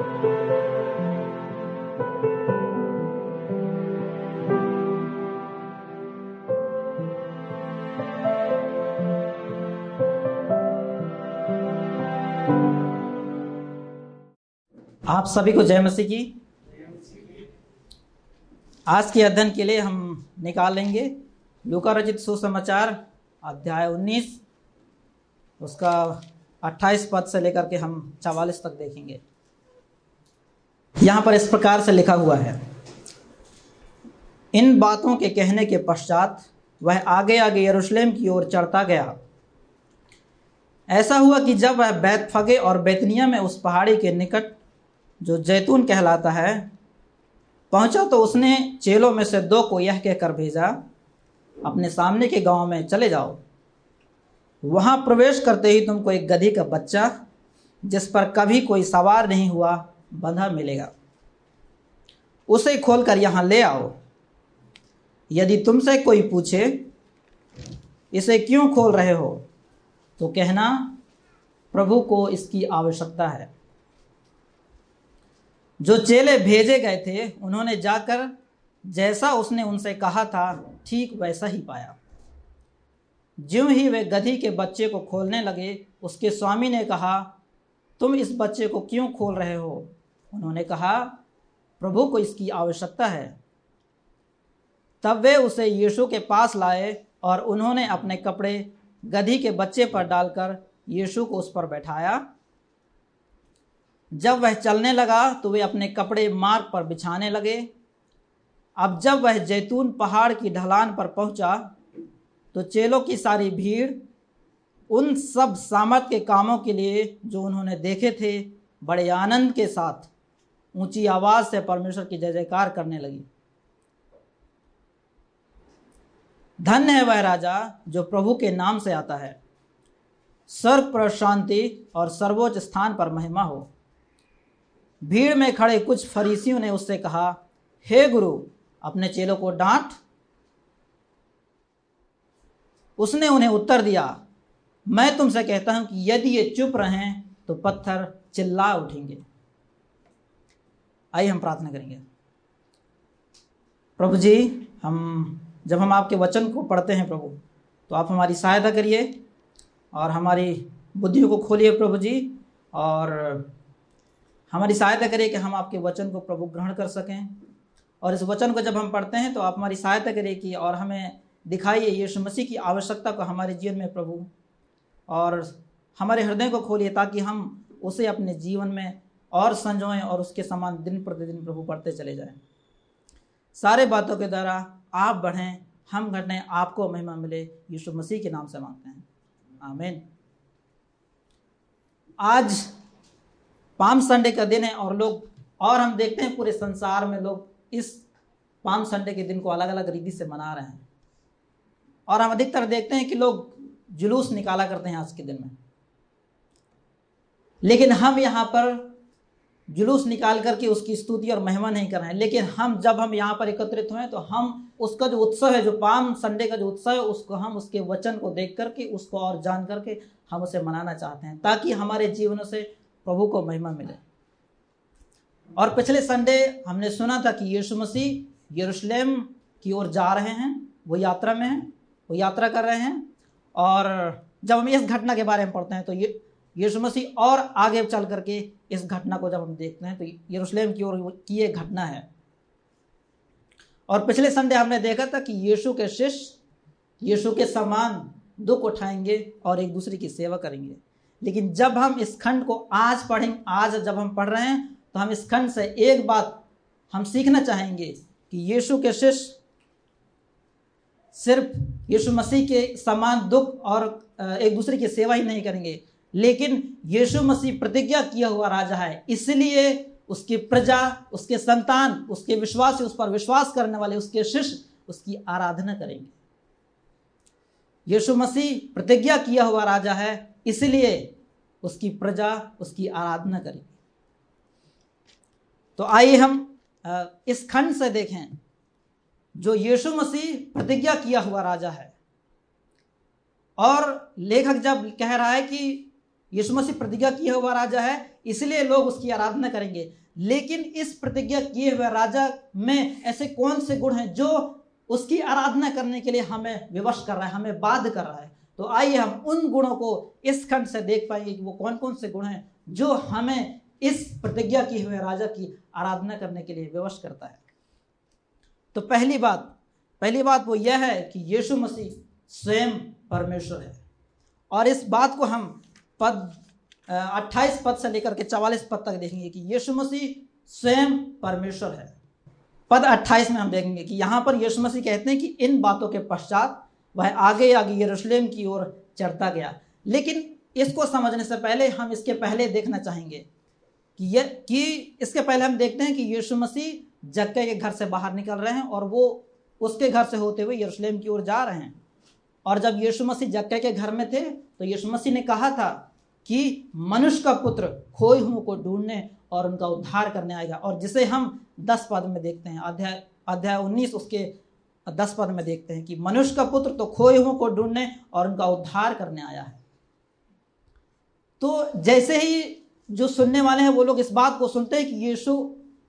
आप सभी को जय मसीह की। आज के अध्ययन के लिए हम निकाल लेंगे रचित सुसमाचार, अध्याय 19 उसका 28 पद से लेकर के हम 44 तक देखेंगे। यहाँ पर इस प्रकार से लिखा हुआ है। इन बातों के कहने के पश्चात वह आगे आगे यरूशलेम की ओर चढ़ता गया। ऐसा हुआ कि जब वह बैतफगे और बेतनिया में उस पहाड़ी के निकट जो जैतून कहलाता है, पहुँचा तो उसने चेलों में से दो को यह कहकर भेजा, अपने सामने के गाँव में चले जाओ। वहाँ प्रवेश करते ही तुमको एक गधी का बच्चा, जिस पर कभी कोई सवार नहीं हुआ बंधा मिलेगा। उसे खोलकर यहाँ ले आओ। यदि तुमसे कोई पूछे, इसे क्यों खोल रहे हो? तो कहना, प्रभु को इसकी आवश्यकता है। जो चेले भेजे गए थे, उन्होंने जाकर जैसा उसने उनसे कहा था, ठीक वैसा ही पाया। ज्यों ही वे गधी के बच्चे को खोलने लगे, उसके स्वामी ने कहा, तुम इस बच्चे को क्यों खोल रहे हो? उन्होंने कहा, प्रभु को इसकी आवश्यकता है। तब वे उसे यीशु के पास लाए और उन्होंने अपने कपड़े गधी के बच्चे पर डालकर यीशु को उस पर बैठाया। जब वह चलने लगा तो वे अपने कपड़े मार्ग पर बिछाने लगे। अब जब वह जैतून पहाड़ की ढलान पर पहुँचा तो चेलों की सारी भीड़ उन सब सामर्थ के कामों के लिए जो उन्होंने देखे थे, बड़े आनंद के साथ ऊँची आवाज़ से परमेश्वर की जय जयकार करने लगी। धन्य है वह राजा जो प्रभु के नाम से आता है। स्वर्ग पर शांति और सर्वोच्च स्थान पर महिमा हो। भीड़ में खड़े कुछ फरीसियों ने उससे कहा, हे गुरु, अपने चेलों को डांट। उसने उन्हें उत्तर दिया, मैं तुमसे कहता हूँ कि यदि ये चुप रहें तो पत्थर चिल्ला उठेंगे। आइए हम प्रार्थना करेंगे। प्रभु जी, हम जब हम आपके वचन को पढ़ते हैं प्रभु तो आप हमारी सहायता करिए और हमारी बुद्धियों को खोलिए प्रभु जी और हमारी सहायता करिए कि हम आपके वचन को प्रभु ग्रहण कर सकें। और इस वचन को जब हम पढ़ते हैं तो आप हमारी सहायता करिए कि और हमें दिखाइए यीशु मसीह की आवश्यकता को हमारे जीवन में प्रभु और हमारे हृदय को खोलिए ताकि हम उसे अपने जीवन में और संजोएँ और उसके समान दिन प्रतिदिन प्रभु पढ़ते चले जाएँ। सारे बातों के द्वारा आप बढ़ें, हम घटें, आपको महिमा मिले। यीशु मसीह के नाम से मांगते हैं। आमीन। आज पाम संडे का दिन है और लोग, और हम देखते हैं पूरे संसार में लोग इस पाम संडे के दिन को अलग अलग रीति से मना रहे हैं। और हम अधिकतर देखते हैं कि लोग जुलूस निकाला करते हैं आज के दिन में। लेकिन हम यहाँ पर जुलूस निकाल करके उसकी स्तुति और महिमा नहीं कर रहे हैं। लेकिन हम जब हम यहाँ पर एकत्रित हुए तो हम उसका जो उत्सव है, जो पाम संडे का जो उत्सव है, उसको हम उसके वचन को देख करके, उसको और जान करके हम उसे मनाना चाहते हैं, ताकि हमारे जीवन से प्रभु को महिमा मिले। और पिछले संडे हमने सुना था कि यीशु मसीह यरूशलेम की ओर जा रहे हैं, वो यात्रा में हैं, वो यात्रा कर रहे हैं। और जब हम इस घटना के बारे में पढ़ते हैं तो ये यीशु मसीह और आगे चल करके इस घटना को जब हम देखते हैं तो यरूशलेम की ओर की ये घटना है। और पिछले संडे हमने देखा था कि यीशु के शिष्य, यीशु के समान दुख उठाएँगे और एक दूसरे की सेवा करेंगे। लेकिन जब हम इस खंड को आज पढ़ें, आज जब हम पढ़ रहे हैं तो हम इस खंड से एक बात हम सीखना चाहेंगे कि यीशु के शिष्य सिर्फ़ यीशु मसीह के समान दुख और एक दूसरे की सेवा ही नहीं करेंगे। लेकिन यीशु मसीह प्रतिज्ञा किया हुआ राजा है। इसलिए उसकी प्रजा, उसके संतान, उसके विश्वास, उस पर विश्वास करने वाले, उसके शिष्य, उसकी आराधना करेंगे। यीशु मसीह प्रतिज्ञा किया हुआ राजा है, इसलिए उसकी प्रजा, उसकी आराधना करेगी। तो आइए हम इस खंड से देखें, जो यीशु मसीह प्रतिज्ञा किया हुआ राजा है। और लेखक जब कह रहा है कि यीशु मसीह प्रतिज्ञा किए हुआ राजा है, इसलिए लोग उसकी आराधना करेंगे। लेकिन इस प्रतिज्ञा किए हुए राजा में ऐसे कौन से गुण हैं जो उसकी आराधना करने के लिए हमें विवश कर रहा है, हमें बाध कर रहा है? तो आइए हम उन गुणों को इस खंड से देख पाएँगे कि वो कौन कौन से गुण हैं जो हमें इस प्रतिज्ञा किए हुए राजा की आराधना करने के लिए विवश करता है। तो पहली बात पहली बात वो यह है कि यीशु मसीह स्वयं परमेश्वर है। और इस बात को हम पद अट्ठाईस पद से लेकर के चवालीस पद तक देखेंगे कि यीशु मसीह स्वयं परमेश्वर है। पद 28 में हम देखेंगे कि यहाँ पर यीशु मसीह कहते हैं कि इन बातों के पश्चात वह आगे आगे यरूशलेम की ओर चढ़ता गया। लेकिन इसको समझने से पहले हम इसके पहले देखना चाहेंगे कि ये, कि इसके पहले हम देखते हैं कि यीशु मसीह जक्के के घर से बाहर निकल रहे हैं और वो उसके घर से होते हुए यरूशलेम की ओर जा रहे हैं। और जब यीशु मसीह जक्के के घर में थे तो यीशु मसीह ने कहा था कि मनुष्य का पुत्र खोए हुओं को ढूँढने और उनका उद्धार करने आएगा। और जिसे हम दस पद में देखते हैं, अध्याय अध्याय उन्नीस, उसके दस पद में देखते हैं कि मनुष्य का पुत्र तो खोए हुओं को ढूँढने और उनका उद्धार करने आया है। तो जैसे ही जो सुनने वाले हैं, वो लोग इस बात को सुनते हैं कि यीशु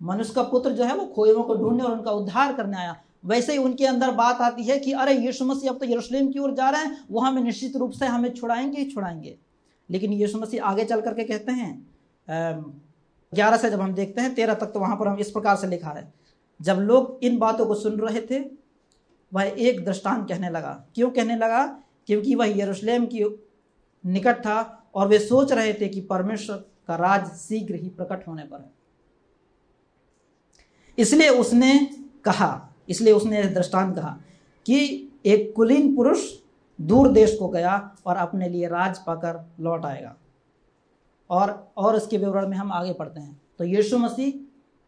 मनुष्य का पुत्र जो है, वो खोए हुओं को ढूँढने और उनका उद्धार करने आया। वैसे ही उनके अंदर बात आती है कि अरे, यीशु मसीह अब तो यरूशलेम की ओर जा रहे हैं, वो हमें निश्चित रूप से हमें छुड़ाएँगे ही छुड़ाएँगे। लेकिन यीशु मसीह आगे चल करके कहते हैं ग्यारह से जब हम देखते हैं, तेरह तक तो वहाँ पर हम इस प्रकार से लिखा है, जब लोग इन बातों को सुन रहे थे, वह एक दृष्टांत कहने लगा। क्यों कहने लगा? क्योंकि वह यरूशलेम की निकट था और वे सोच रहे थे कि परमेश्वर का राज शीघ्र ही प्रकट होने पर है। इसलिए उसने कहा, इसलिए उसने दृष्टांत कहा कि एक कुलीन पुरुष दूर देश को गया और अपने लिए राज पाकर लौट आएगा। और और इसके विवरण में हम आगे पढ़ते हैं। तो यीशु मसीह,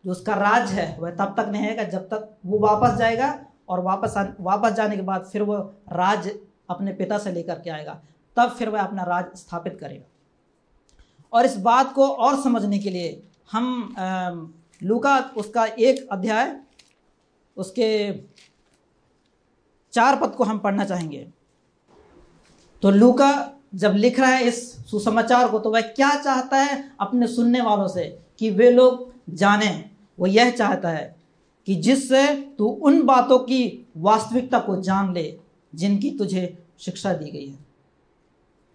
जो उसका राज है, वह तब तक नहीं आएगा जब तक वो वापस जाएगा और वापस वापस जाने के बाद फिर वह राज अपने पिता से लेकर के आएगा। तब फिर वह अपना राज स्थापित करेगा। और इस बात को और समझने के लिए हम लूका उसका एक अध्याय, उसके चार पद को हम पढ़ना चाहेंगे। तो लूका जब लिख रहा है इस सुसमाचार को तो वह क्या चाहता है अपने सुनने वालों से कि वे लोग जाने? वो यह चाहता है कि जिससे तू उन बातों की वास्तविकता को जान ले जिनकी तुझे शिक्षा दी गई है।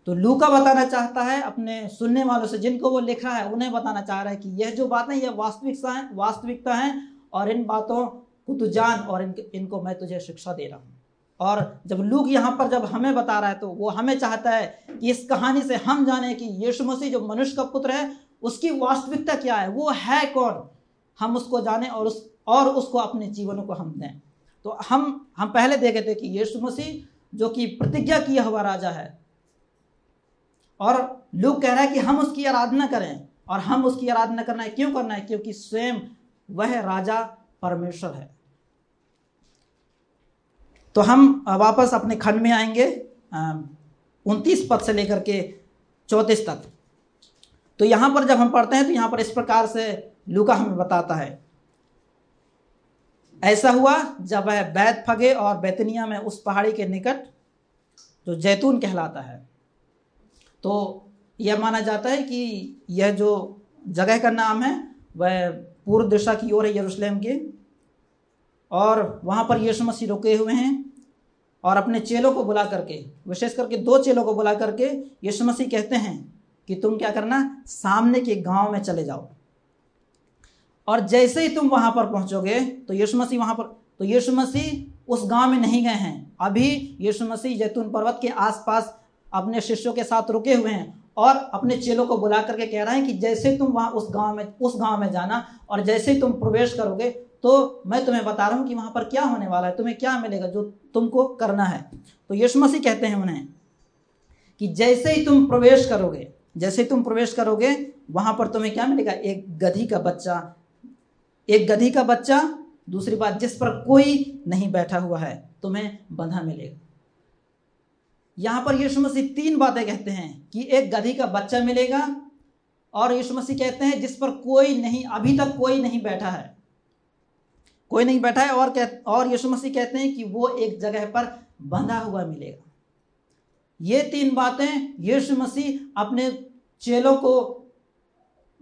तो लूका बताना चाहता है अपने सुनने वालों से जिनको वो लिख रहा है उन्हें बताना चाह रहा है कि यह जो बातें यह वास्तविकता है वास्तविकता है और इन बातों को तू जान और इन, इनको मैं तुझे शिक्षा दे रहा हूँ। और जब लूक यहाँ पर जब हमें बता रहा है तो वो हमें चाहता है कि इस कहानी से हम जाने कि यीशु मसीह जो मनुष्य का पुत्र है, उसकी वास्तविकता क्या है, वो है कौन? हम उसको जाने और उस, और उसको अपने जीवनों को हम दें। तो हम हम पहले देखे थे कि यीशु मसीह जो कि प्रतिज्ञा किया हुआ राजा है। और लोग कह रहा है कि हम उसकी आराधना करें और हम उसकी आराधना करना है। क्यों करना है? क्योंकि स्वयं वह राजा परमेश्वर है। तो हम वापस अपने खंड में आएँगे उनतीस पद से लेकर के चौंतीस तक। तो यहाँ पर जब हम पढ़ते हैं तो यहाँ पर इस प्रकार से लुका हमें बताता है। ऐसा हुआ जब वह बैत फगे और बैतनिया में उस पहाड़ी के निकट जो जैतून कहलाता है। तो यह माना जाता है कि यह जो जगह का नाम है, वह पूर्व दिशा की ओर है यरूशलेम के। और वहाँ पर यीशु मसीह रुके हुए हैं और अपने चेलों को बुला करके, विशेष करके दो चेलों को बुला करके यीशु मसीह कहते हैं कि तुम क्या करना, सामने के गाँव में चले जाओ। और जैसे ही तुम वहाँ पर पहुंचोगे तो यीशु मसीह वहाँ पर तो यीशु मसीह उस गाँव में नहीं गए हैं। अभी यीशु मसीह जैतून पर्वत के आसपास अपने शिष्यों के साथ रुके हुए हैं और अपने चेलों को बुला करके कह रहे हैं कि जैसे तुम वहाँ उस गाँव में, उस गाँव में जाना और जैसे ही तुम प्रवेश करोगे तो मैं तुम्हें बता रहा हूँ कि वहाँ पर क्या होने वाला है, तुम्हें क्या मिलेगा जो तुमको करना है। तो यीशु मसीह कहते हैं उन्हें कि जैसे ही तुम प्रवेश करोगे, जैसे ही तुम प्रवेश करोगे, वहाँ पर तुम्हें क्या मिलेगा? एक गधी का बच्चा। एक गधी का बच्चा, दूसरी बात, जिस पर कोई नहीं बैठा हुआ है, तुम्हें बंधा मिलेगा। यहाँ पर यीशु मसीह तीन बातें कहते हैं कि एक गधी का बच्चा मिलेगा और यीशु मसीह कहते हैं, जिस पर कोई नहीं, अभी तक कोई नहीं बैठा है। कोई नहीं बैठा है और कह, और यीशु मसीह कहते हैं कि वो एक जगह पर बंधा हुआ मिलेगा। ये तीन बातें यीशु मसीह अपने चेलों को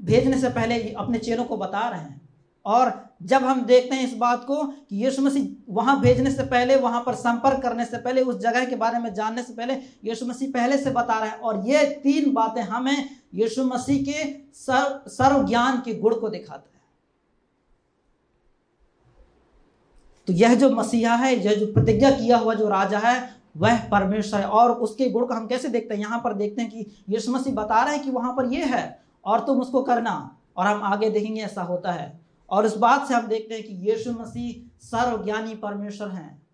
भेजने से पहले अपने चेलों को बता रहे हैं। और जब हम देखते हैं इस बात को कि यीशु मसीह वहाँ भेजने से पहले, वहाँ पर संपर्क करने से पहले, उस जगह के बारे में जानने से पहले यीशु मसीह पहले से बता रहे हैं। और ये तीन बातें हमें यीशु मसीह के सर्व सर्व ज्ञान के गुण को दिखाते हैं। तो यह जो मसीहा है, यह जो प्रतिज्ञा किया हुआ जो राजा है, वह परमेश्वर है। और उसके गुण को हम कैसे देखते हैं? यहाँ पर देखते हैं कि यीशु मसीह बता रहे हैं कि वहाँ पर यह है, और तुम उसको करना, और हम आगे देखेंगे ऐसा होता है। और इस बात से हम देखते हैं कि यीशु मसीह सर्वज्ञानी परमेश्वर हैं।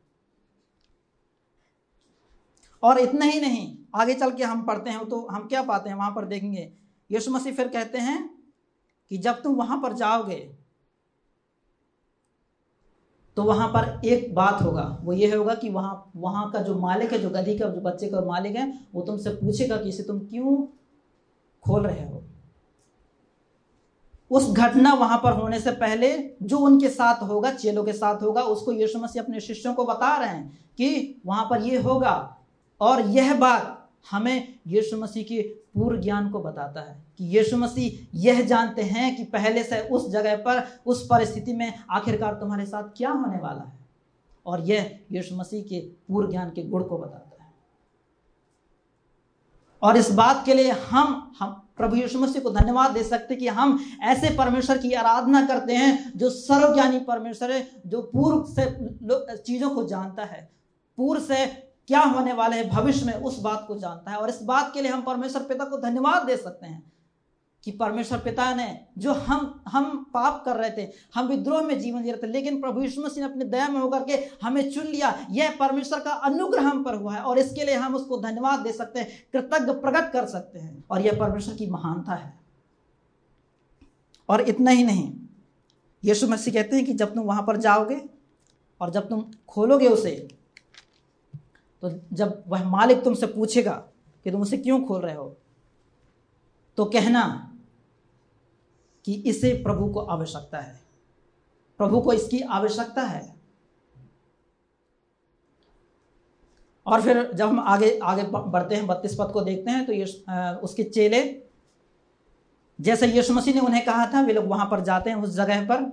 और इतना ही नहीं, आगे चल के हम पढ़ते हैं तो हम क्या पाते हैं? वहाँ पर देखेंगे। यीशु मसीह फिर कहते हैं कि जब तुम वहाँ पर जाओगे तो वहाँ पर एक बात होगा, वो ये होगा कि वहाँ वहाँ का जो मालिक है, जो गधी का, जो बच्चे का मालिक है, वो तुमसे पूछेगा कि इसे तुम क्यों खोल रहे हो। उस घटना वहाँ पर होने से पहले जो उनके साथ होगा, चेलों के साथ होगा, उसको यीशु मसीह अपने शिष्यों को बता रहे हैं कि वहाँ पर यह होगा। और यह बात हमें यीशु मसीह के पूर्व ज्ञान को बताता है कि यीशु मसीह यह जानते हैं कि पहले से उस जगह पर, उस परिस्थिति में आखिरकार तुम्हारे साथ क्या होने वाला है। और यह यीशु मसीह के पूर्व ज्ञान के गुण को बताता है। और इस बात के लिए हम हम प्रभु यीशु मसीह को धन्यवाद दे सकते कि हम ऐसे परमेश्वर की आराधना करते हैं जो सर्वज्ञानी परमेश्वर है, जो पूर्व से चीज़ों को जानता है। पूर्व से क्या होने वाले हैं, भविष्य में उस बात को जानता है। और इस बात के लिए हम परमेश्वर पिता को धन्यवाद दे सकते हैं कि परमेश्वर पिता ने, जो हम हम पाप कर रहे थे, हम विद्रोह में जीवन जी रहे थे, लेकिन प्रभु यीशु मसीह ने अपने दया में होकर के हमें चुन लिया। यह परमेश्वर का अनुग्रह हम पर हुआ है और इसके लिए हम उसको धन्यवाद दे सकते हैं, कृतज्ञ प्रकट कर सकते हैं। और यह परमेश्वर की महानता है। और इतना ही नहीं, यीशु मसीह कहते हैं कि जब तुम वहाँ पर जाओगे और जब तुम खोलोगे उसे तो जब वह मालिक तुमसे पूछेगा कि तुम उसे क्यों खोल रहे हो तो कहना कि इसे प्रभु को आवश्यकता है। प्रभु को इसकी आवश्यकता है। और फिर जब हम आगे आगे बढ़ते हैं, बत्तीस पद को देखते हैं तो ये उसके चेले, जैसे यीशु मसीह ने उन्हें कहा था, वे लोग वहाँ पर जाते हैं, उस जगह पर।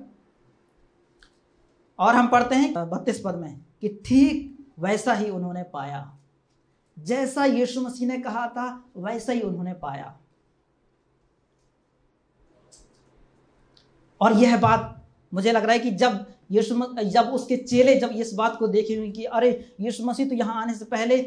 और हम पढ़ते हैं बत्तीस पद में कि ठीक वैसा ही उन्होंने पाया। जैसा यीशु मसीह ने कहा था वैसा ही उन्होंने पाया। और यह बात मुझे लग रहा है कि जब यीशु जब उसके चेले जब इस बात को देखे हुए कि अरे यीशु मसीह तो यहाँ आने से पहले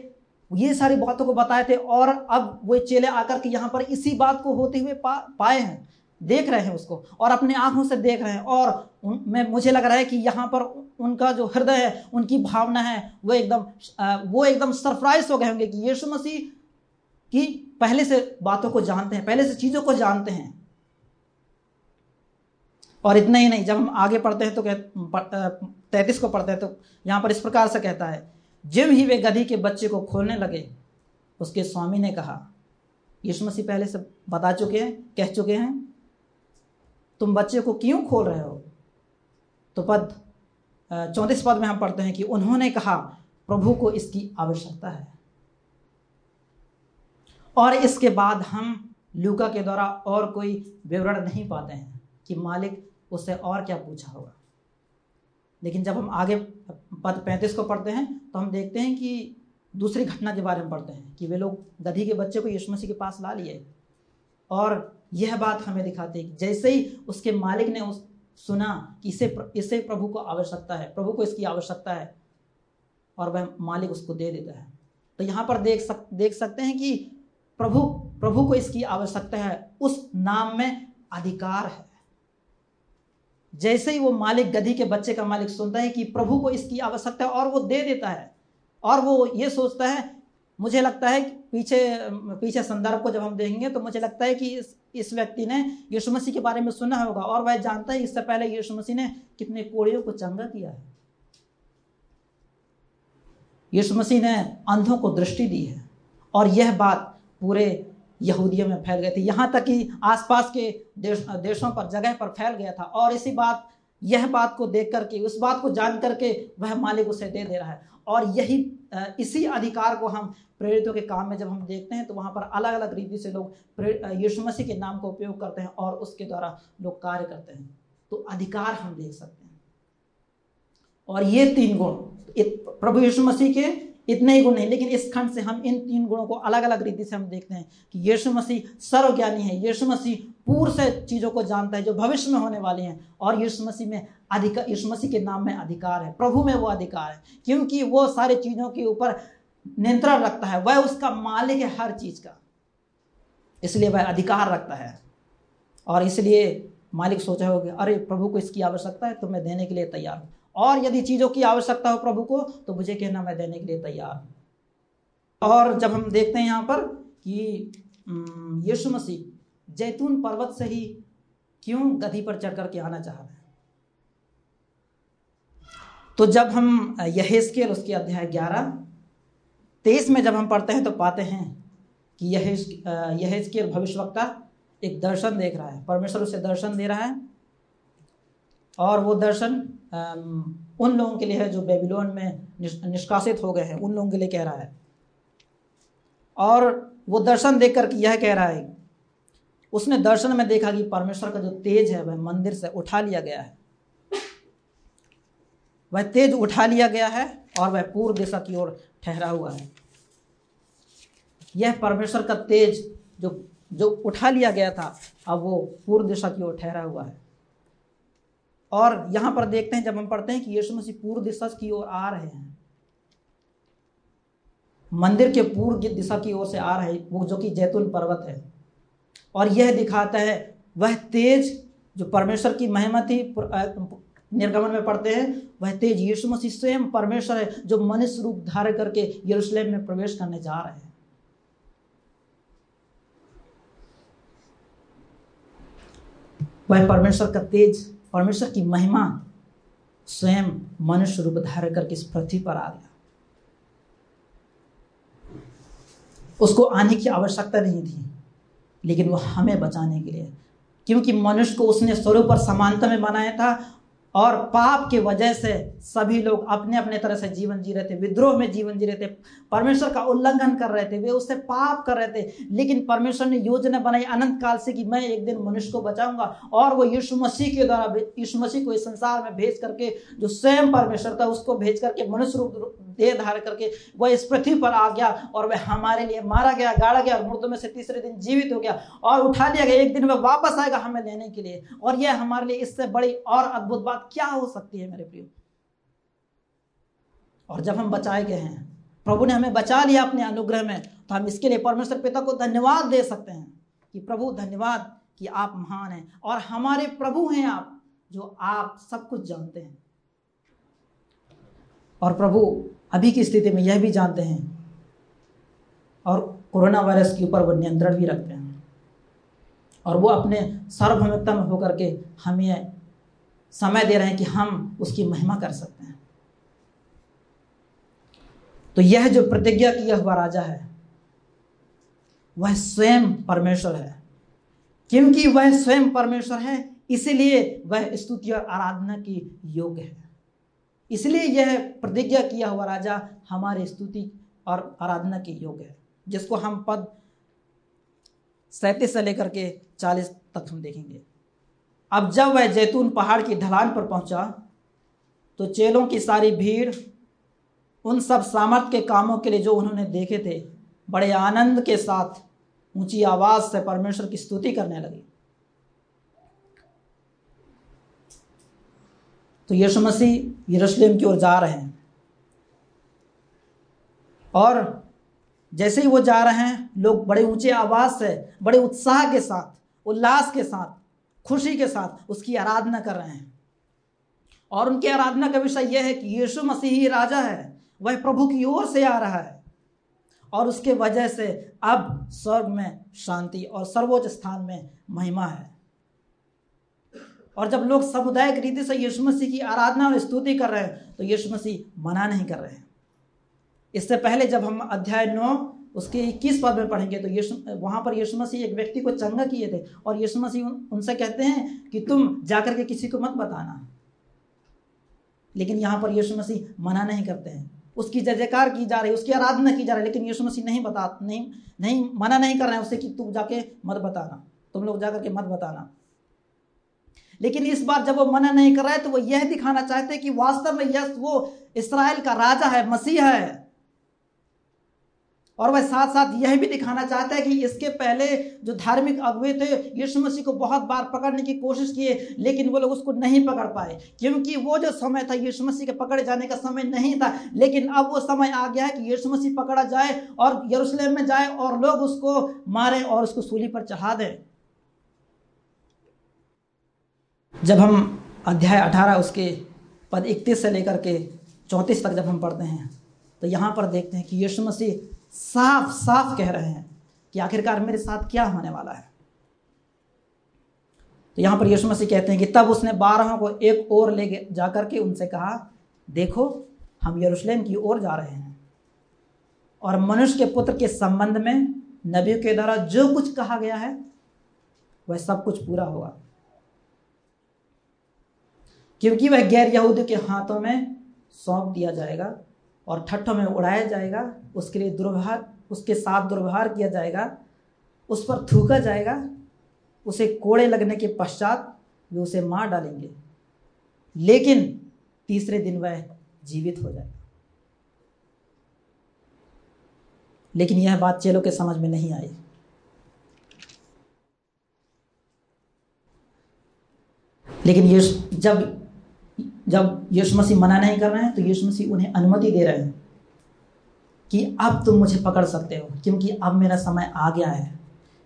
ये सारी बातों को बताए थे और अब वो चेले आकर के यहाँ पर इसी बात को होते हुए पा, पाए हैं। देख रहे हैं उसको और अपने आँखों से देख रहे हैं और मैं, मुझे लग रहा है कि यहाँ पर उनका जो हृदय है, उनकी भावना है, वो एकदम वो एकदम सरप्राइज़ हो गए होंगे कि यीशु मसीह की पहले से बातों को जानते हैं, पहले से चीज़ों को जानते हैं। और इतना ही नहीं, जब हम आगे पढ़ते हैं तो कह तैतीस को पढ़ते हैं तो यहाँ पर इस प्रकार से कहता है जब ही वे गधी के बच्चे को खोलने लगे। उसके स्वामी ने कहा, यीशु मसीह पहले से बता चुके हैं, कह चुके हैं तुम बच्चे को क्यों खोल रहे हो? तो पद चौंतीस पद में हम पढ़ते हैं कि उन्होंने कहा, प्रभु को इसकी आवश्यकता है। और इसके बाद हम लूका के द्वारा और कोई विवरण नहीं पाते हैं कि मालिक उससे और क्या पूछा होगा। लेकिन जब हम आगे पद पैंतीस को पढ़ते हैं तो हम देखते हैं कि दूसरी घटना के बारे में पढ़ते हैं कि वे लोग गधी के बच्चे को यीशु मसीह के पास ला लिए। और यह बात हमें दिखाती है जैसे ही उसके मालिक ने उस सुना कि इसे इसे प्रभु को आवश्यकता है, प्रभु को इसकी आवश्यकता है, और वह मालिक उसको दे देता है। तो यहाँ पर देख सक देख सकते हैं कि प्रभु प्रभु को इसकी आवश्यकता है, उस नाम में अधिकार है। जैसे ही वो मालिक गधी के बच्चे का मालिक सुनता है कि प्रभु को इसकी आवश्यकता है और वो दे देता है, और वो ये सोचता है, मुझे लगता है पीछे पीछे संदर्भ को जब हम देखेंगे तो मुझे लगता है कि इस इस व्यक्ति ने यीशु मसीह के बारे में सुना होगा और वह जानता है इससे पहले यीशु मसीह ने कितने कोड़ियों को चंगा किया है। यीशु मसीह ने अंधों को दृष्टि दी है और यह बात पूरे यहूदियों में फैल गई थी। यहाँ तक कि आसपास के देश, देशों पर, जगह पर फैल गया था और इसी बात, यह बात को देख करके उस बात को जान करके वह मालिक उसे दे दे रहा है। और यही इसी अधिकार को हम प्रेरितों के काम में जब हम देखते हैं तो वहाँ पर अलग अलग रीति से लोग यीशु मसीह के नाम का उपयोग करते हैं और उसके द्वारा लोग कार्य करते हैं। तो अधिकार हम देख सकते हैं। और ये तीन गुण प्रभु यीशु मसीह के इतने ही गुण नहीं लेकिन इस खंड से हम इन तीन गुणों को अलग अलग रीति से हम देखते हैं कि यीशु मसीह सर्वज्ञानी है, यीशु मसीह पूर्व से चीज़ों को जानता है, जो भविष्य में होने वाली हैं, और यीशु मसीह में अधिकार यीशु मसीह के नाम में अधिकार है, प्रभु में वो अधिकार है, क्योंकि वो सारी चीज़ों के ऊपर नियंत्रण रखता है, वह उसका मालिक है हर चीज़ का, इसलिए वह अधिकार रखता है, और इसलिए मालिक सोचा होगा अरे प्रभु को इसकी आवश्यकता है तो मैं देने के लिए तैयार हूँ। और यदि चीज़ों की आवश्यकता हो प्रभु को तो मुझे कहना, मैं देने के लिए तैयार हूँ। और जब हम देखते हैं यहाँ पर कि यीशु मसीह जैतून पर्वत से ही क्यों गधी पर चढ़ करके आना चाह रहे हैं? तो जब हम यहेस्केल उसके अध्याय ग्यारह, तेईस में जब हम पढ़ते हैं तो पाते हैं कि यह यहेस्केल भविष्यवक्ता एक दर्शन देख रहा है। परमेश्वर उसे दर्शन दे रहा है और वो दर्शन उन लोगों के लिए है जो बेबीलोन में निष्कासित हो गए हैं, उन लोगों के लिए कह रहा है। और वो दर्शन देख कर यह कह रहा है, उसने दर्शन में देखा कि परमेश्वर का जो तेज है, वह मंदिर से उठा लिया गया है। वह तेज उठा लिया गया है और वह पूर्व दिशा की ओर ठहरा हुआ है। यह परमेश्वर का तेज जो जो उठा लिया गया था, अब वो पूर्व दिशा की ओर ठहरा हुआ है। और यहाँ पर देखते हैं, जब हम पढ़ते हैं कि यीशु मसीह पूर्व दिशा की ओर आ रहे हैं। मंदिर के पूर्व दिशा की ओर से आ रहे, वो जो कि जैतून पर्वत है। और यह दिखाता है, वह तेज, जो परमेश्वर की महिमा थी निर्गमन में पढ़ते हैं, वह तेज यीशु मसीह स्वयं परमेश्वर है, जो मनुष्य रूप धारण करके यरूशलेम में प्रवेश करने जा रहे हैं। वह परमेश्वर का तेज परमेश्वर की महिमा स्वयं मनुष्य रूप धारण करके इस पृथ्वी पर आ गया। उसको आने की आवश्यकता नहीं थी, लेकिन वो हमें बचाने के लिए, क्योंकि मनुष्य को उसने स्वरूप और समानता में बनाया था और पाप के वजह से सभी लोग अपने अपने तरह से जीवन जी रहे थे, विद्रोह में जीवन जी रहे थे, परमेश्वर का उल्लंघन कर रहे थे, वे उससे पाप कर रहे थे। लेकिन परमेश्वर ने योजना बनाई अनंत काल से कि मैं एक दिन मनुष्य को बचाऊँगा और वो यीशु मसीह के द्वारा यीशु मसीह को इस संसार में भेज करके, जो स्वयं परमेश्वर था, उसको भेज करके, मनुष्य रूप देह धार करके वह इस पृथ्वी पर आ गया और वह हमारे लिए मारा गया, गाड़ा गया और मुर्दों में से तीसरे दिन जीवित हो गया और उठा लिया गया। एक दिन वह वापस आएगा हमें लेने के लिए और यह हमारे लिए इससे बड़ी और अद्भुत बात क्या हो सकती है मेरे प्रियो? और जब हम बचाए गए हैं, प्रभु ने हमें बचा लिया अपने अनुग्रह में तो हम इसके लिए परमेश्वर पिता को धन्यवाद दे सकते हैं कि प्रभु, धन्यवाद कि आप महान हैं और हमारे प्रभु हैं आप, जो आप सब कुछ जानते हैं। और प्रभु, अभी की स्थिति में यह भी जानते हैं और कोरोना वायरस के ऊपर वो नियंत्रण भी रखते हैं। और वो अपने सार्वभौमिकता होकर के हमें समय दे रहे हैं कि हम उसकी महिमा कर सकते हैं। तो यह जो प्रतिज्ञा किया हुआ राजा है, वह स्वयं परमेश्वर है। क्योंकि वह स्वयं परमेश्वर है, इसलिए वह स्तुति और आराधना की योग्य है। इसलिए यह प्रतिज्ञा किया हुआ राजा हमारे स्तुति और आराधना के योग्य है, जिसको हम पद सैंतीस से लेकर के चालीस तक हम देखेंगे। अब जब वह जैतून पहाड़ की ढलान पर पहुँचा तो चेलों की सारी भीड़, उन सब सामर्थ के कामों के लिए जो उन्होंने देखे थे, बड़े आनंद के साथ ऊँची आवाज़ से परमेश्वर की स्तुति करने लगी। तो यीशु मसीह यरूशलेम की ओर जा रहे हैं। और जैसे ही वो जा रहे हैं, लोग बड़े ऊँचे आवाज़ से, बड़े उत्साह के साथ, उल्लास के साथ खुशी के साथ उसकी आराधना कर रहे हैं। और उनकी आराधना का विषय यह है कि यीशु मसीह ही राजा है। वह प्रभु की ओर से आ रहा है। और उसके वजह से अब स्वर्ग में शांति और सर्वोच्च स्थान में महिमा है। और जब लोग सामुदायिक रीति से यीशु मसीह की आराधना और स्तुति कर रहे हैं तो यीशु मसीह मना नहीं कर रहे हैं। इससे पहले जब हम अध्याय नौ उसके इक्कीस पद में पढ़ेंगे? तो यीशु वहाँ पर यीशु मसीह एक व्यक्ति को चंगा किए थे और यीशु मसीह उन, उनसे कहते हैं कि तुम जाकर के किसी को मत बताना। लेकिन यहाँ पर यीशु मसीह मना नहीं करते हैं। उसकी जय जयकार की जा रही है उसकी आराधना की जा रही है लेकिन यीशु मसीह नहीं बता नहीं नहीं मना नहीं कर रहे हैं उसे कि तुम जाके मत बताना तुम लोग जाकर के मत बताना। लेकिन इस बार जब वो मना नहीं कर रहा तो वो यह दिखाना चाहते हैं कि वास्तव में यस वो इसराइल का राजा है मसीह है। और वह साथ साथ यह भी दिखाना चाहता है कि इसके पहले जो धार्मिक अगुए थे, यीशु मसीह को बहुत बार पकड़ने की कोशिश किए, लेकिन वो लोग उसको नहीं पकड़ पाए। क्योंकि वो जो समय था, यीशु मसीह के पकड़े जाने का समय नहीं था, लेकिन अब वो समय आ गया है कि यीशु मसीह पकड़ा जाए और यरूशलेम में जाए और लोग उसको मारे और उसको सूली पर चढ़ा दें। जब हम अध्याय अठारह, उसके पद इकतीस से लेकर के चौंतीस तक जब हम पढ़ते हैं तो यहाँ पर देखते हैं कि यीशु मसीह साफ़ साफ़ कह रहे हैं कि आखिरकार मेरे साथ क्या होने वाला है। तो यहाँ पर यीशु मसीह कहते हैं कि तब उसने बारहों को एक और ले जाकर के उनसे कहा, देखो, हम यरूशलेम की ओर जा रहे हैं और मनुष्य के पुत्र के संबंध में नबियों के द्वारा जो कुछ कहा गया है, वह सब कुछ पूरा होगा क्योंकि वह गैर यहूदी के हाथों में सौंप दिया जाएगा और ठट्ठों में उड़ाया जाएगा, उसके लिए दुर्व्यवहार, उसके साथ दुर्व्यवहार किया जाएगा, उस पर थूका जाएगा, उसे कोड़े लगने के पश्चात वे उसे मार डालेंगे। लेकिन तीसरे दिन वह जीवित हो जाएगा। लेकिन यह बात चेलों के समझ में नहीं आई। लेकिन ये जब जब यीशु मसीह मना नहीं कर रहे हैं तो यीशु मसीह उन्हें अनुमति दे रहे हैं कि अब तुम मुझे पकड़ सकते हो, क्योंकि अब मेरा समय आ गया है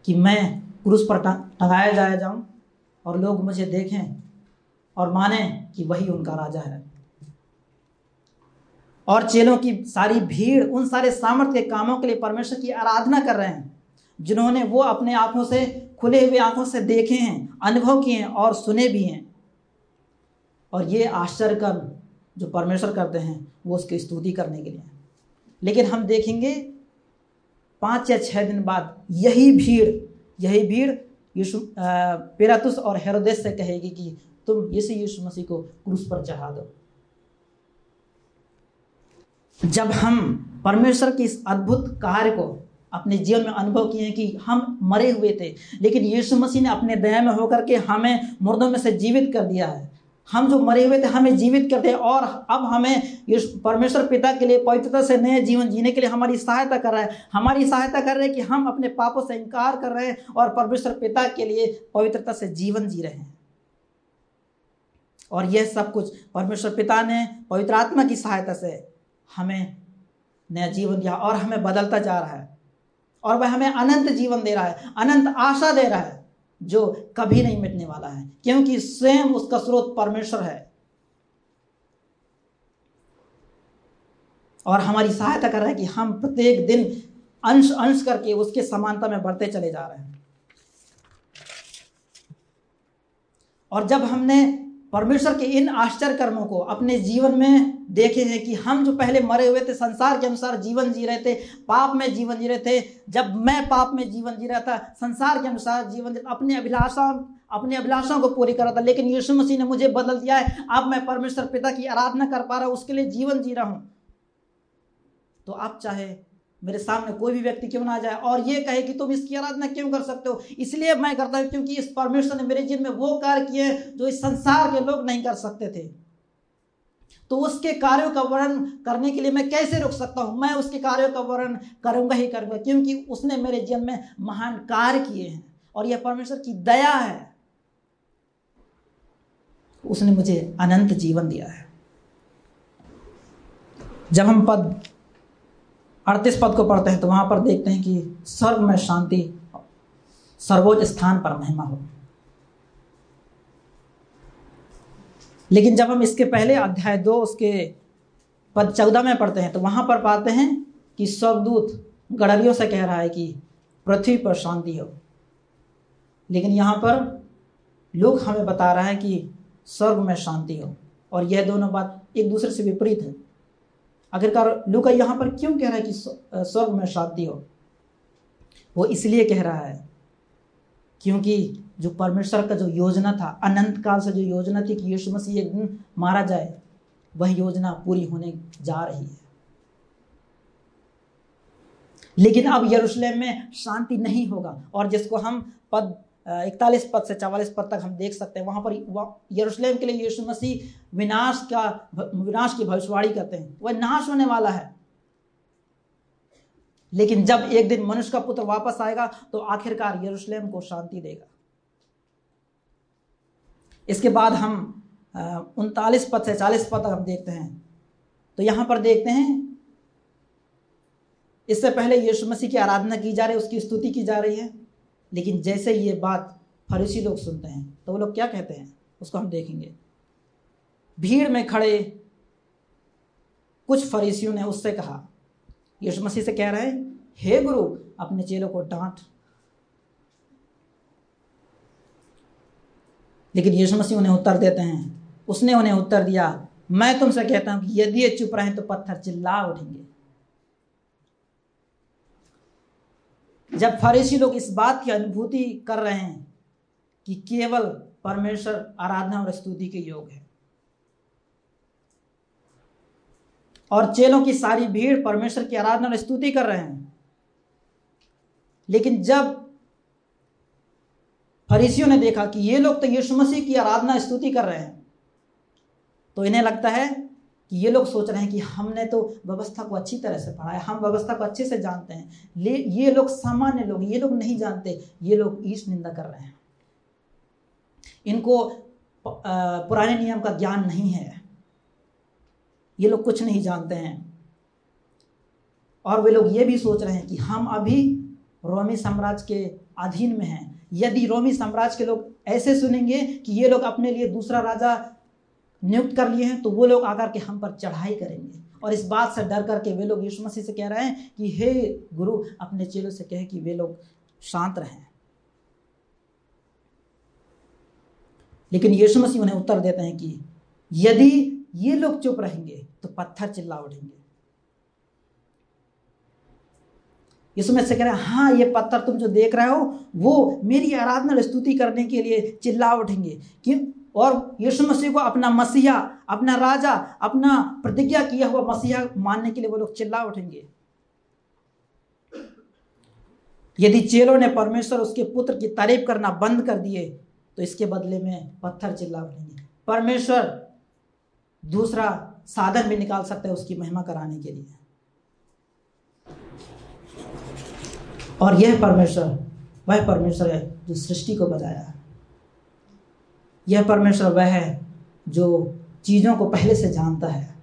कि मैं क्रूस पर टंगाया जाया जाऊँ और लोग मुझे देखें और माने कि वही उनका राजा है। और चेलों की सारी भीड़, उन सारे सामर्थ्य के कामों के लिए परमेश्वर की आराधना कर रहे हैं, जिन्होंने वो अपने आँखों से, खुले हुए आँखों से देखे हैं, अनुभव किए हैं और सुने भी हैं। और ये आश्चर्य कर्म जो परमेश्वर करते हैं, वो उसकी स्तुति करने के लिए। लेकिन हम देखेंगे पाँच या छः दिन बाद यही भीड़ यही भीड़ यीशु पेरातुस और हेरोदेश से कहेगी कि तुम इसी यीशु मसीह को क्रूस पर चढ़ा दो। जब हम परमेश्वर के इस अद्भुत कार्य को अपने जीवन में अनुभव किए हैं कि हम मरे हुए थे, लेकिन यीशु मसीह ने अपने दया में होकर के हमें मुर्दों में से जीवित कर दिया है हम जो मरे हुए थे, हमें जीवित करते हैं और अब हमें परमेश्वर पिता के लिए, पवित्रता से नए जीवन जीने के लिए हमारी सहायता कर रहा है। हमारी सहायता कर रहे हैं कि हम अपने पापों से इनकार कर रहे हैं और परमेश्वर पिता के लिए पवित्रता से जीवन जी रहे हैं। और यह सब कुछ परमेश्वर पिता ने पवित्र आत्मा की सहायता से हमें नया जीवन दिया और हमें बदलता जा रहा है। और वह हमें अनंत जीवन दे रहा है, अनंत आशा दे रहा है। जो कभी नहीं मिटने वाला है, क्योंकि स्वयं उसका स्रोत परमेश्वर है। और हमारी सहायता कर रहा है कि हम प्रत्येक दिन अंश अंश करके उसके समानता में बढ़ते चले जा रहे हैं। और जब हमने परमेश्वर के इन आश्चर्य कर्मों को अपने जीवन में देखे हैं कि हम जो पहले मरे हुए थे, संसार के अनुसार जीवन जी रहे थे, पाप में जीवन जी रहे थे, जब मैं पाप में जीवन जी रहा था, संसार के अनुसार जीवन अपने अभिलाषा, अपने अभिलाषाओं को पूरी कर रहा था, लेकिन यीशु मसीह ने मुझे बदल दिया है। अब मैं परमेश्वर पिता की आराधना कर पा रहा हूँ, उसके लिए जीवन जी रहा हूँ। तो आप चाहे मेरे सामने कोई भी व्यक्ति क्यों ना जाए? और ये कहे कि तुम इसकी आराधना क्यों कर सकते हो? इसलिए मैं करता हूँ क्योंकि इस परमेश्वर ने मेरे जीवन में वो कार्य किए जो इस संसार के लोग नहीं कर सकते थे। तो उसके कार्यों का वर्णन करने के लिए मैं कैसे रुक सकता हूँ? मैं उसके कार्यों का वर्णन करूँगा ही करूँगा, क्योंकि उसने मेरे जीवन में महान कार्य किए हैं और यह परमेश्वर की दया है। उसने मुझे अनंत जीवन दिया है। जब हम पद अड़तीस पद को पढ़ते हैं तो वहाँ पर देखते हैं कि स्वर्ग में शांति, सर्वोच्च स्थान पर महिमा हो। लेकिन जब हम इसके पहले अध्याय दो, उसके पद चौदह में पढ़ते हैं तो वहाँ पर पाते हैं कि स्वर्गदूत गड़रियों से कह रहा है कि पृथ्वी पर शांति हो। लेकिन यहाँ पर लोग हमें बता रहा है कि स्वर्ग में शांति हो। और यह दोनों बात एक दूसरे से विपरीत है। आखिरकार लूका यहाँ पर क्यों कह रहा है कि स्वर्ग में शांति हो? वो इसलिए कह रहा है क्योंकि जो परमेश्वर का जो योजना था, अनंत काल से जो योजना थी कि यीशु मसीह एक दिन मारा जाए, वह योजना पूरी होने जा रही है। लेकिन अब यरूशलेम में शांति नहीं होगा और जिसको हम पद इकतालीस पद से चवालीस पद तक हम देख सकते हैं। वहाँ पर यरूशलेम के लिए यीशु मसीह विनाश का विनाश की भविष्यवाणी करते हैं। वह नाश होने वाला है। लेकिन जब एक दिन मनुष्य का पुत्र वापस आएगा तो आखिरकार यरूशलेम को शांति देगा। इसके बाद हम उनतालीस पद से चालीस पद तक हम देखते हैं। तो यहाँ पर देखते हैं, इससे पहले यीशु मसीह की आराधना की जा रही है, उसकी स्तुति की जा रही है। लेकिन जैसे ये बात फरीसी लोग सुनते हैं तो वो लोग क्या कहते हैं? उसको हम देखेंगे। भीड़ में खड़े कुछ फरीसियों ने उससे कहा, यीशु मसीह से कह रहे हैं, हे गुरु, अपने चेलों को डांट। लेकिन यीशु मसीह उन्हें उत्तर देते हैं। उसने उन्हें उत्तर दिया, मैं तुमसे कहता हूँ कि यदि ये चुप रहे तो पत्थर चिल्ला उठेंगे। जब फरीसी लोग इस बात की अनुभूति कर रहे हैं कि केवल परमेश्वर आराधना और स्तुति के योग है। और चेलों की सारी भीड़ परमेश्वर की आराधना और स्तुति कर रहे हैं। लेकिन जब फरीसियों ने देखा कि ये लोग तो यीशु मसीह की आराधना स्तुति कर रहे हैं तो इन्हें लगता है कि ये लोग सोच रहे हैं कि हमने तो व्यवस्था को अच्छी तरह से पढ़ा है, हम व्यवस्था को अच्छे से जानते हैं। ले, ये लोग सामान्य लोग ये लोग नहीं जानते, ये लोग ईश निंदा कर रहे हैं। इनको पुराने नियम का ज्ञान नहीं है। ये लोग कुछ नहीं जानते हैं। और वे लोग ये भी सोच रहे हैं कि हम अभी रोमी साम्राज्य के अधीन में हैं। यदि रोमी साम्राज्य के लोग ऐसे सुनेंगे कि ये लोग अपने लिए दूसरा राजा नियुक्त कर लिए हैं तो वो लोग आकर के हम पर चढ़ाई करेंगे। और इस बात से डर करके वे लोग यीशु मसीह से कह रहे हैं कि, हे गुरु, अपने चेलों से कहे कि वे लोग शांत रहें। लेकिन यीशु मसीह उन्हें उत्तर देते हैं कि, यदि ये लोग चुप रहेंगे तो पत्थर चिल्ला उठेंगे यीशु मसीह से कह रहे हैं हाँ ये पत्थर तुम जो देख रहे हो, वो मेरी आराधना स्तुति करने के लिए चिल्ला उठेंगे। कि और यीशु मसीह को अपना मसीहा, अपना राजा, अपना प्रतिज्ञा किया हुआ मसीहा मानने के लिए वो लोग चिल्ला उठेंगे। यदि चेलों ने परमेश्वर उसके पुत्र की तारीफ़ करना बंद कर दिए तो इसके बदले में पत्थर चिल्ला उठेंगे। परमेश्वर दूसरा साधन भी निकाल सकता है उसकी महिमा कराने के लिए। और यह परमेश्वर, वह परमेश्वर है जो सृष्टि को बताया है यह परमेश्वर वह है जो चीज़ों को पहले से जानता है।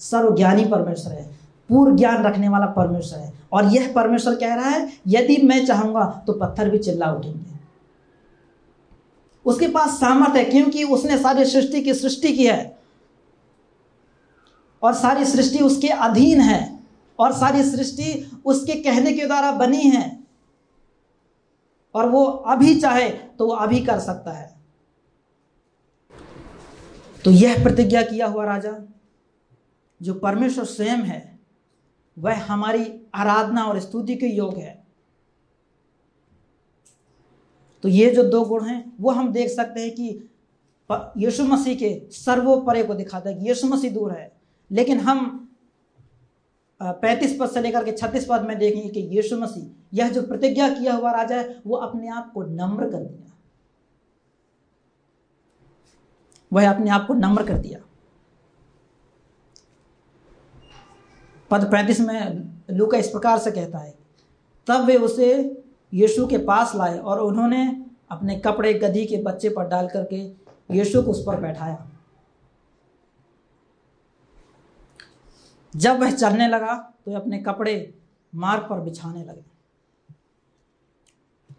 सर्वज्ञानी परमेश्वर है पूर्ण ज्ञान रखने वाला परमेश्वर है। और यह परमेश्वर कह रहा है, यदि मैं चाहूँगा तो पत्थर भी चिल्ला उठेंगे। उसके पास सामर्थ है, क्योंकि उसने सारी सृष्टि की सृष्टि की है। और सारी सृष्टि उसके अधीन है, और सारी सृष्टि उसके कहने के द्वारा बनी है। और वो अभी चाहे तो वो अभी कर सकता है। तो यह प्रतिज्ञा किया हुआ राजा, जो परमेश्वर स्वयं है, वह हमारी आराधना और स्तुति के योग है। तो ये जो दो गुण हैं, वो हम देख सकते हैं कि यीशु मसीह के सर्वोपरे को दिखाता है कि यीशु मसीह दूर है। लेकिन हम पैंतीस पद से लेकर के छत्तीस पद में देखेंगे कि यीशु मसीह, यह जो प्रतिज्ञा किया हुआ राजा है, वो अपने आप को नम्र कर दिया वह अपने आप को नम्र कर दिया। पद पैंतीस में लू का इस प्रकार से कहता है, तब वे उसे यीशु के पास लाए और उन्होंने अपने कपड़े गधी के बच्चे पर डाल करके यीशु को उस पर बैठाया। जब वह चलने लगा तो अपने कपड़े मार्ग पर बिछाने लगे।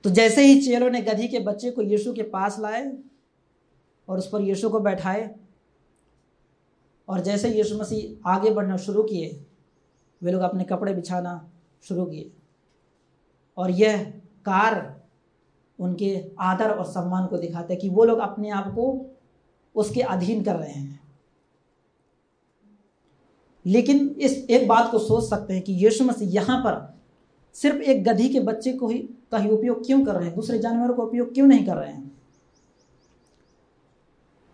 तो जैसे ही चेलों ने गधी के बच्चे को यीशु के पास लाए और उस पर यीशु को बैठाए और जैसे यीशु मसीह आगे बढ़ना शुरू किए, वे लोग अपने कपड़े बिछाना शुरू किए। और यह कार उनके आदर और सम्मान को दिखाते कि वो लोग अपने आप को उसके अधीन कर रहे हैं। लेकिन इस एक बात को सोच सकते हैं कि यीशु मसीह यहाँ पर सिर्फ़ एक गधी के बच्चे को ही का ही उपयोग क्यों कर रहे हैं? दूसरे जानवरों का उपयोग क्यों नहीं कर रहे हैं?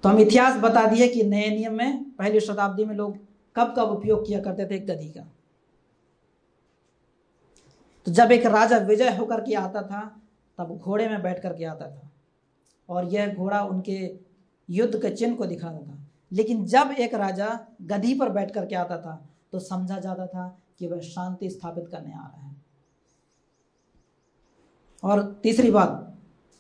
तो हम इतिहास बता दिए कि नए नियम में पहली शताब्दी में लोग कब कब उपयोग किया करते थे गधी का। तो जब एक राजा विजय होकर के आता था, तब घोड़े में बैठ करके आता था और यह घोड़ा उनके युद्ध के चिन्ह को दिखाता था। लेकिन जब एक राजा गधी पर बैठ करके आता था तो समझा जाता था कि वह शांति स्थापित करने आ रहा है। और तीसरी बात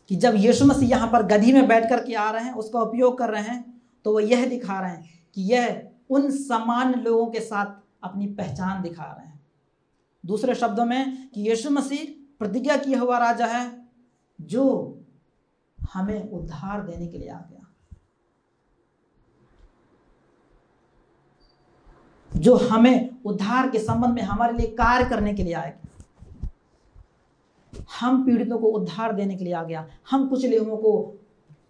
कि जब यीशु मसीह यहाँ पर गधी में बैठ करके आ रहे हैं, उसका उपयोग कर रहे हैं तो वह यह दिखा रहे हैं कि यह उन समान लोगों के साथ अपनी पहचान दिखा रहे हैं। दूसरे शब्दों में कि यीशु मसीह प्रतिज्ञा किया हुआ राजा है, जो हमें उद्धार देने के लिए आ गया। जो हमें उद्धार के संबंध में हमारे लिए कार्य करने के लिए आएगा हम पीड़ितों को उद्धार देने के लिए आ गया। हम कुछ लोगों को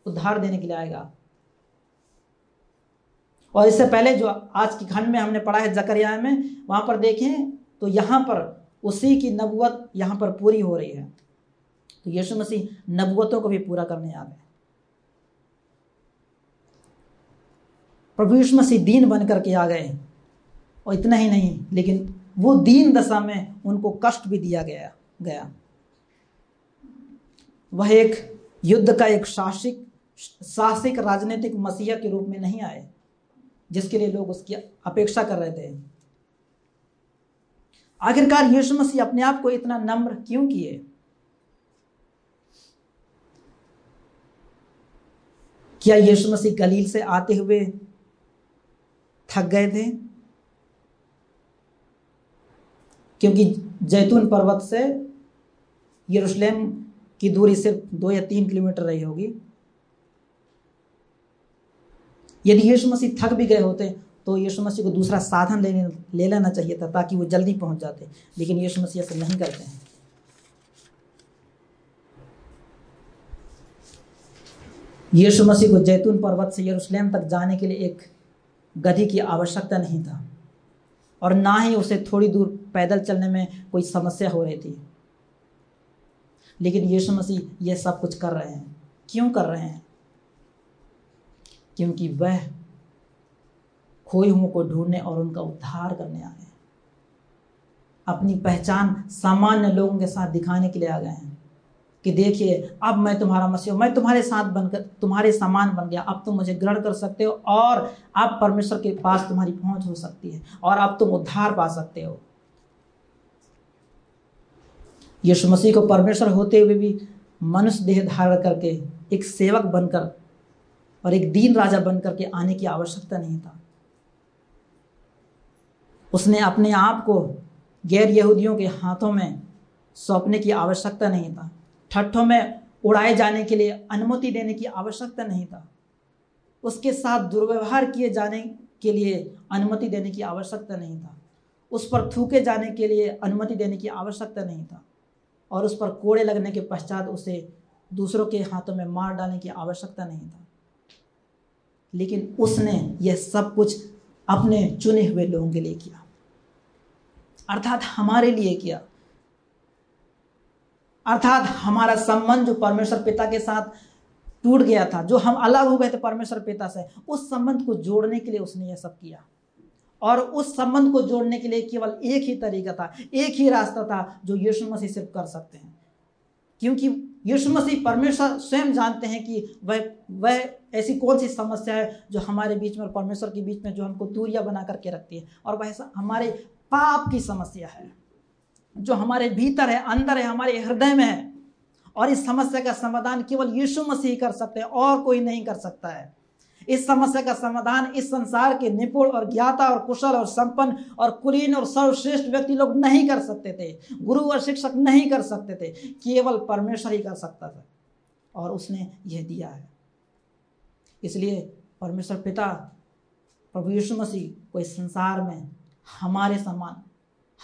उद्धार देने के लिए आएगा। और इससे पहले जो आज की खंड में हमने पढ़ा है जकरिया में, वहाँ पर देखें तो यहाँ पर उसी की नबुवत यहाँ पर पूरी हो रही है। तो यीशु मसीह नबुवतों को भी पूरा करने आ गए। प्रभु यीशु मसीह दीन बन करके आ गए। और इतना ही नहीं, लेकिन वो दीन दशा में उनको कष्ट भी दिया गया गया। वह एक युद्ध का एक शासिक साहसिक राजनीतिक मसीहा के रूप में नहीं आए, जिसके लिए लोग उसकी अपेक्षा कर रहे थे। आखिरकार यीशु मसीह अपने आप को इतना नम्र क्यों किए? क्या यीशु मसीह गलील से आते हुए थक गए थे? क्योंकि जैतून पर्वत से यरूशलेम की दूरी सिर्फ़ दो या तीन किलोमीटर रही होगी। यदि यीशु मसीह थक भी गए होते तो यीशु मसीह को दूसरा साधन लेने, ले लेना चाहिए था ताकि वो जल्दी पहुँच जाते। लेकिन यीशु मसीह ऐसे नहीं करते हैं। यीशु मसीह को जैतून पर्वत से यरूशलेम तक जाने के लिए एक गधी की आवश्यकता नहीं था। और ना ही उसे थोड़ी दूर पैदल चलने में कोई समस्या हो रही थी। लेकिन यीशु मसीह यह सब कुछ कर रहे हैं। क्यों कर रहे हैं? क्योंकि वह खोए हुओं को ढूँढने और उनका उद्धार करने आए हैं। अपनी पहचान सामान्य लोगों के साथ दिखाने के लिए आ गए हैं कि देखिए, अब मैं तुम्हारा मसीह मैं तुम्हारे साथ बनकर, तुम्हारे समान बन गया। अब तुम मुझे ग्रहण कर सकते हो और अब परमेश्वर के पास तुम्हारी पहुँच हो सकती है और अब तुम उद्धार पा सकते हो। यीशु मसीह को परमेश्वर होते हुए भी मनुष्य देह धारण करके एक सेवक बनकर और एक दीन राजा बनकर के आने की आवश्यकता नहीं था। उसने अपने आप को गैर यहूदियों के हाथों में सौंपने की आवश्यकता नहीं था। ठट्ठों में उड़ाए जाने के लिए अनुमति देने की आवश्यकता नहीं था। उसके साथ दुर्व्यवहार किए जाने के लिए अनुमति देने की आवश्यकता नहीं था। उस पर थूके जाने के लिए अनुमति देने की आवश्यकता नहीं था। और उस पर कोड़े लगने के पश्चात उसे दूसरों के हाथों में मार डालने की आवश्यकता नहीं था। लेकिन उसने यह सब कुछ अपने चुने हुए लोगों के लिए किया। अर्थात हमारे लिए किया। अर्थात हमारा संबंध जो परमेश्वर पिता के साथ टूट गया था, जो हम अलग हो गए थे परमेश्वर पिता से, उस संबंध को जोड़ने के लिए उसने यह सब किया। और उस संबंध को जोड़ने के लिए केवल एक ही तरीका था, एक ही रास्ता था जो यीशु मसीह सिर्फ़ कर सकते हैं। क्योंकि यीशु मसीह परमेश्वर स्वयं जानते हैं कि वह वह ऐसी कौन सी समस्या है जो हमारे बीच में और परमेश्वर के बीच में जो हमको दूरियाँ बना करके रखती है। और वह हमारे पाप की समस्या है, जो हमारे भीतर है, अंदर है, हमारे हृदय में है। और इस समस्या का समाधान केवल यीशु मसीह कर सकते हैं और कोई नहीं कर सकता है। इस समस्या का समाधान इस संसार के निपुण और ज्ञाता और कुशल और संपन्न और कुलीन और सर्वश्रेष्ठ व्यक्ति लोग नहीं कर सकते थे। गुरु और शिक्षक नहीं कर सकते थे। केवल परमेश्वर ही कर सकता था। और उसने यह दिया है। इसलिए परमेश्वर पिता, प्रभु यीशु मसीह को इस संसार में हमारे समान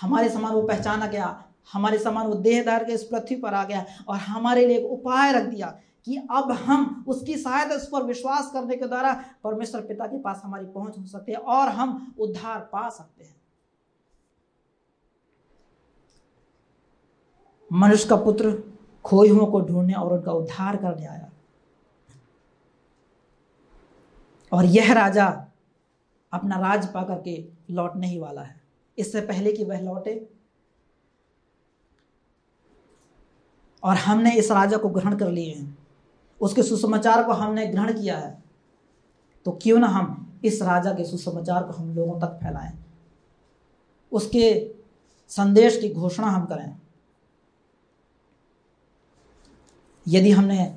हमारे समान वो पहचाना गया, हमारे समान वो देहदार के इस पृथ्वी पर आ गया और हमारे लिए एक उपाय रख दिया कि अब हम उसकी सहायता उस पर विश्वास करने के द्वारा परमेश्वर पिता के पास हमारी पहुँच हो सकती है और हम उद्धार पा सकते हैं। मनुष्य का पुत्र खोए हुओं को ढूँढने और उनका उद्धार करने आया। और यह राजा अपना राज पा करके लौटने ही वाला है। इससे पहले कि वह लौटे और हमने इस राजा को ग्रहण कर लिए हैं। उसके सुसमाचार को हमने ग्रहण किया है। तो क्यों ना हम इस राजा के सुसमाचार को हम लोगों तक फैलाएँ? उसके संदेश की घोषणा हम करें। यदि हमने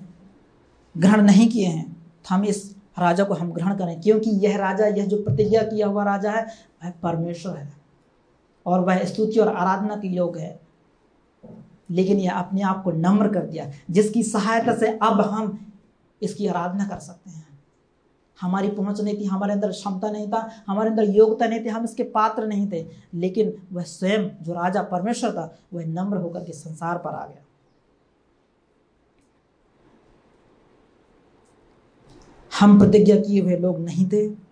ग्रहण नहीं किए हैं तो हम इस राजा को हम ग्रहण करें, क्योंकि यह राजा, यह जो प्रतिज्ञा किया हुआ राजा है, वह परमेश्वर है। और वह स्तुति और आराधना के योग है। लेकिन यह अपने आप को नम्र कर दिया। जिसकी सहायता से अब हम इसकी आराधना कर सकते हैं। हमारी पहुँच नहीं थी, हमारे अंदर क्षमता नहीं था, हमारे अंदर योग्यता नहीं थी, हम इसके पात्र नहीं थे। लेकिन वह स्वयं, जो राजा परमेश्वर था, वह नम्र होकर के संसार पर आ गया। हम प्रतिज्ञा किए हुए लोग नहीं थे।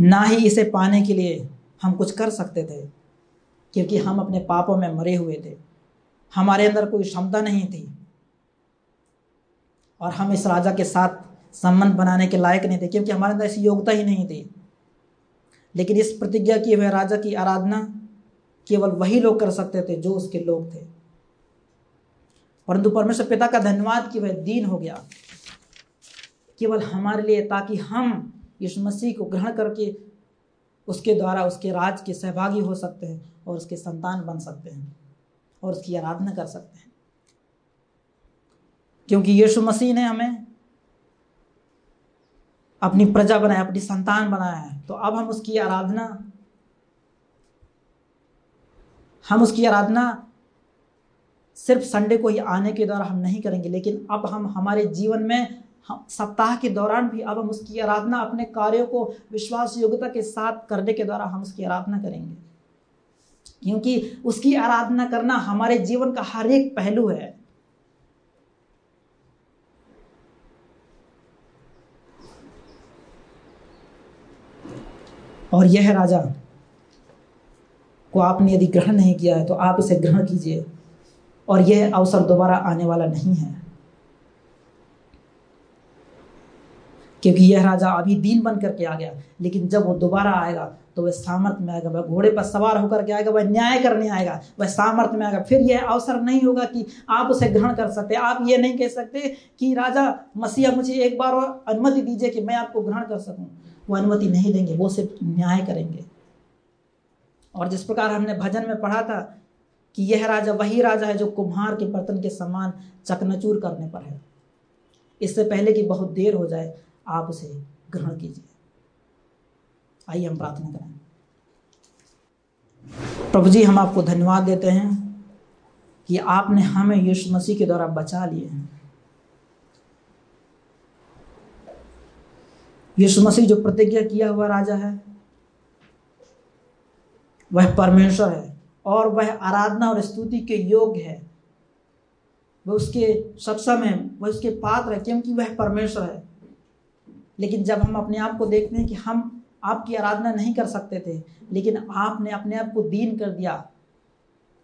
ना ही इसे पाने के लिए हम कुछ कर सकते थे, क्योंकि हम अपने पापों में मरे हुए थे। हमारे अंदर कोई क्षमता नहीं थी। और हम इस राजा के साथ संबंध बनाने के लायक नहीं थे, क्योंकि हमारे अंदर ऐसी योग्यता ही नहीं थी। लेकिन इस प्रतिज्ञा किए हुए राजा की आराधना केवल वही लोग कर सकते थे जो उसके लोग थे। परंतु परमेश्वर पिता का धन्यवाद कि वह दीन हो गया। केवल हमारे लिए, ताकि हम यीशु मसीह को ग्रहण करके उसके द्वारा उसके राज के सहभागी हो सकते हैं और उसके संतान बन सकते हैं और उसकी आराधना कर सकते हैं। क्योंकि यीशु मसीह ने हमें अपनी प्रजा बनाया, अपनी संतान बनाया है। तो अब हम उसकी आराधना, हम उसकी आराधना सिर्फ़ संडे को ही आने के द्वारा हम नहीं करेंगे, लेकिन अब हम हमारे जीवन में हम सप्ताह के दौरान भी अब हम उसकी आराधना, अपने कार्यों को विश्वास योग्यता के साथ करने के द्वारा हम उसकी आराधना करेंगे। क्योंकि उसकी आराधना करना हमारे जीवन का हर एक पहलू है। और यह राजा को आपने यदि ग्रहण नहीं किया है तो आप इसे ग्रहण कीजिए। और यह अवसर दोबारा आने वाला नहीं है। क्योंकि यह राजा अभी दीन बन करके आ गया। लेकिन जब वो दोबारा आएगा तो वह सामर्थ्य में आएगा, वह घोड़े पर सवार होकर के आएगा, वह न्याय करने आएगा, वह सामर्थ्य में आएगा। फिर यह अवसर नहीं होगा कि आप उसे ग्रहण कर सकते। आप ये नहीं कह सकते कि राजा, मसीहा, मुझे एक बार अनुमति दीजिए कि मैं आपको ग्रहण कर सकूँ। वो अनुमति नहीं देंगे, वो सिर्फ़ न्याय करेंगे। और जिस प्रकार हमने भजन में पढ़ा था कि यह राजा वही राजा है जो कुम्हार के बर्तन के समान चकनाचूर करने पर है। इससे पहले कि बहुत देर हो जाए आप उसे ग्रहण कीजिए। आइए हम प्रार्थना करें। प्रभु जी हम आपको धन्यवाद देते हैं कि आपने हमें यीशु मसीह के द्वारा बचा लिए हैं। यीशु मसीह जो प्रतिज्ञा किया हुआ राजा है वह परमेश्वर है और वह आराधना और स्तुति के योग्य है। वह उसके सक्षम है वह उसके पात्र है क्योंकि वह परमेश्वर है। लेकिन जब हम अपने आप को देखते हैं कि हम आपकी आराधना नहीं कर सकते थे, लेकिन आपने अपने आप को दीन कर दिया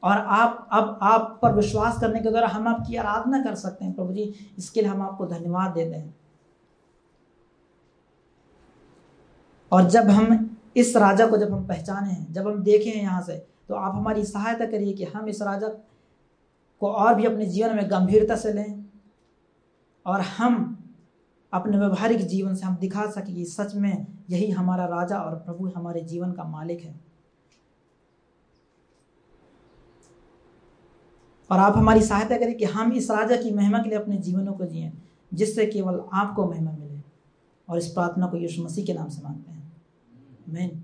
और आप, अब आप पर विश्वास करने के द्वारा हम आपकी आराधना कर सकते हैं, प्रभु जी, इसके लिए हम आपको धन्यवाद देते हैं। और जब हम इस राजा को जब हम पहचाने हैं, जब हम देखे हैं यहाँ से तो आप हमारी सहायता करिए कि हम इस राजा को और भी अपने जीवन में गंभीरता से लें और हम अपने व्यवहारिक जीवन से हम दिखा सकें कि सच में यही हमारा राजा और प्रभु हमारे जीवन का मालिक है। और आप हमारी सहायता करें कि हम इस राजा की महिमा के लिए अपने जीवनों को जिए, जिससे केवल आपको महिमा मिले। और इस प्रार्थना को यीशु मसीह के नाम से मांगते हैं। मैन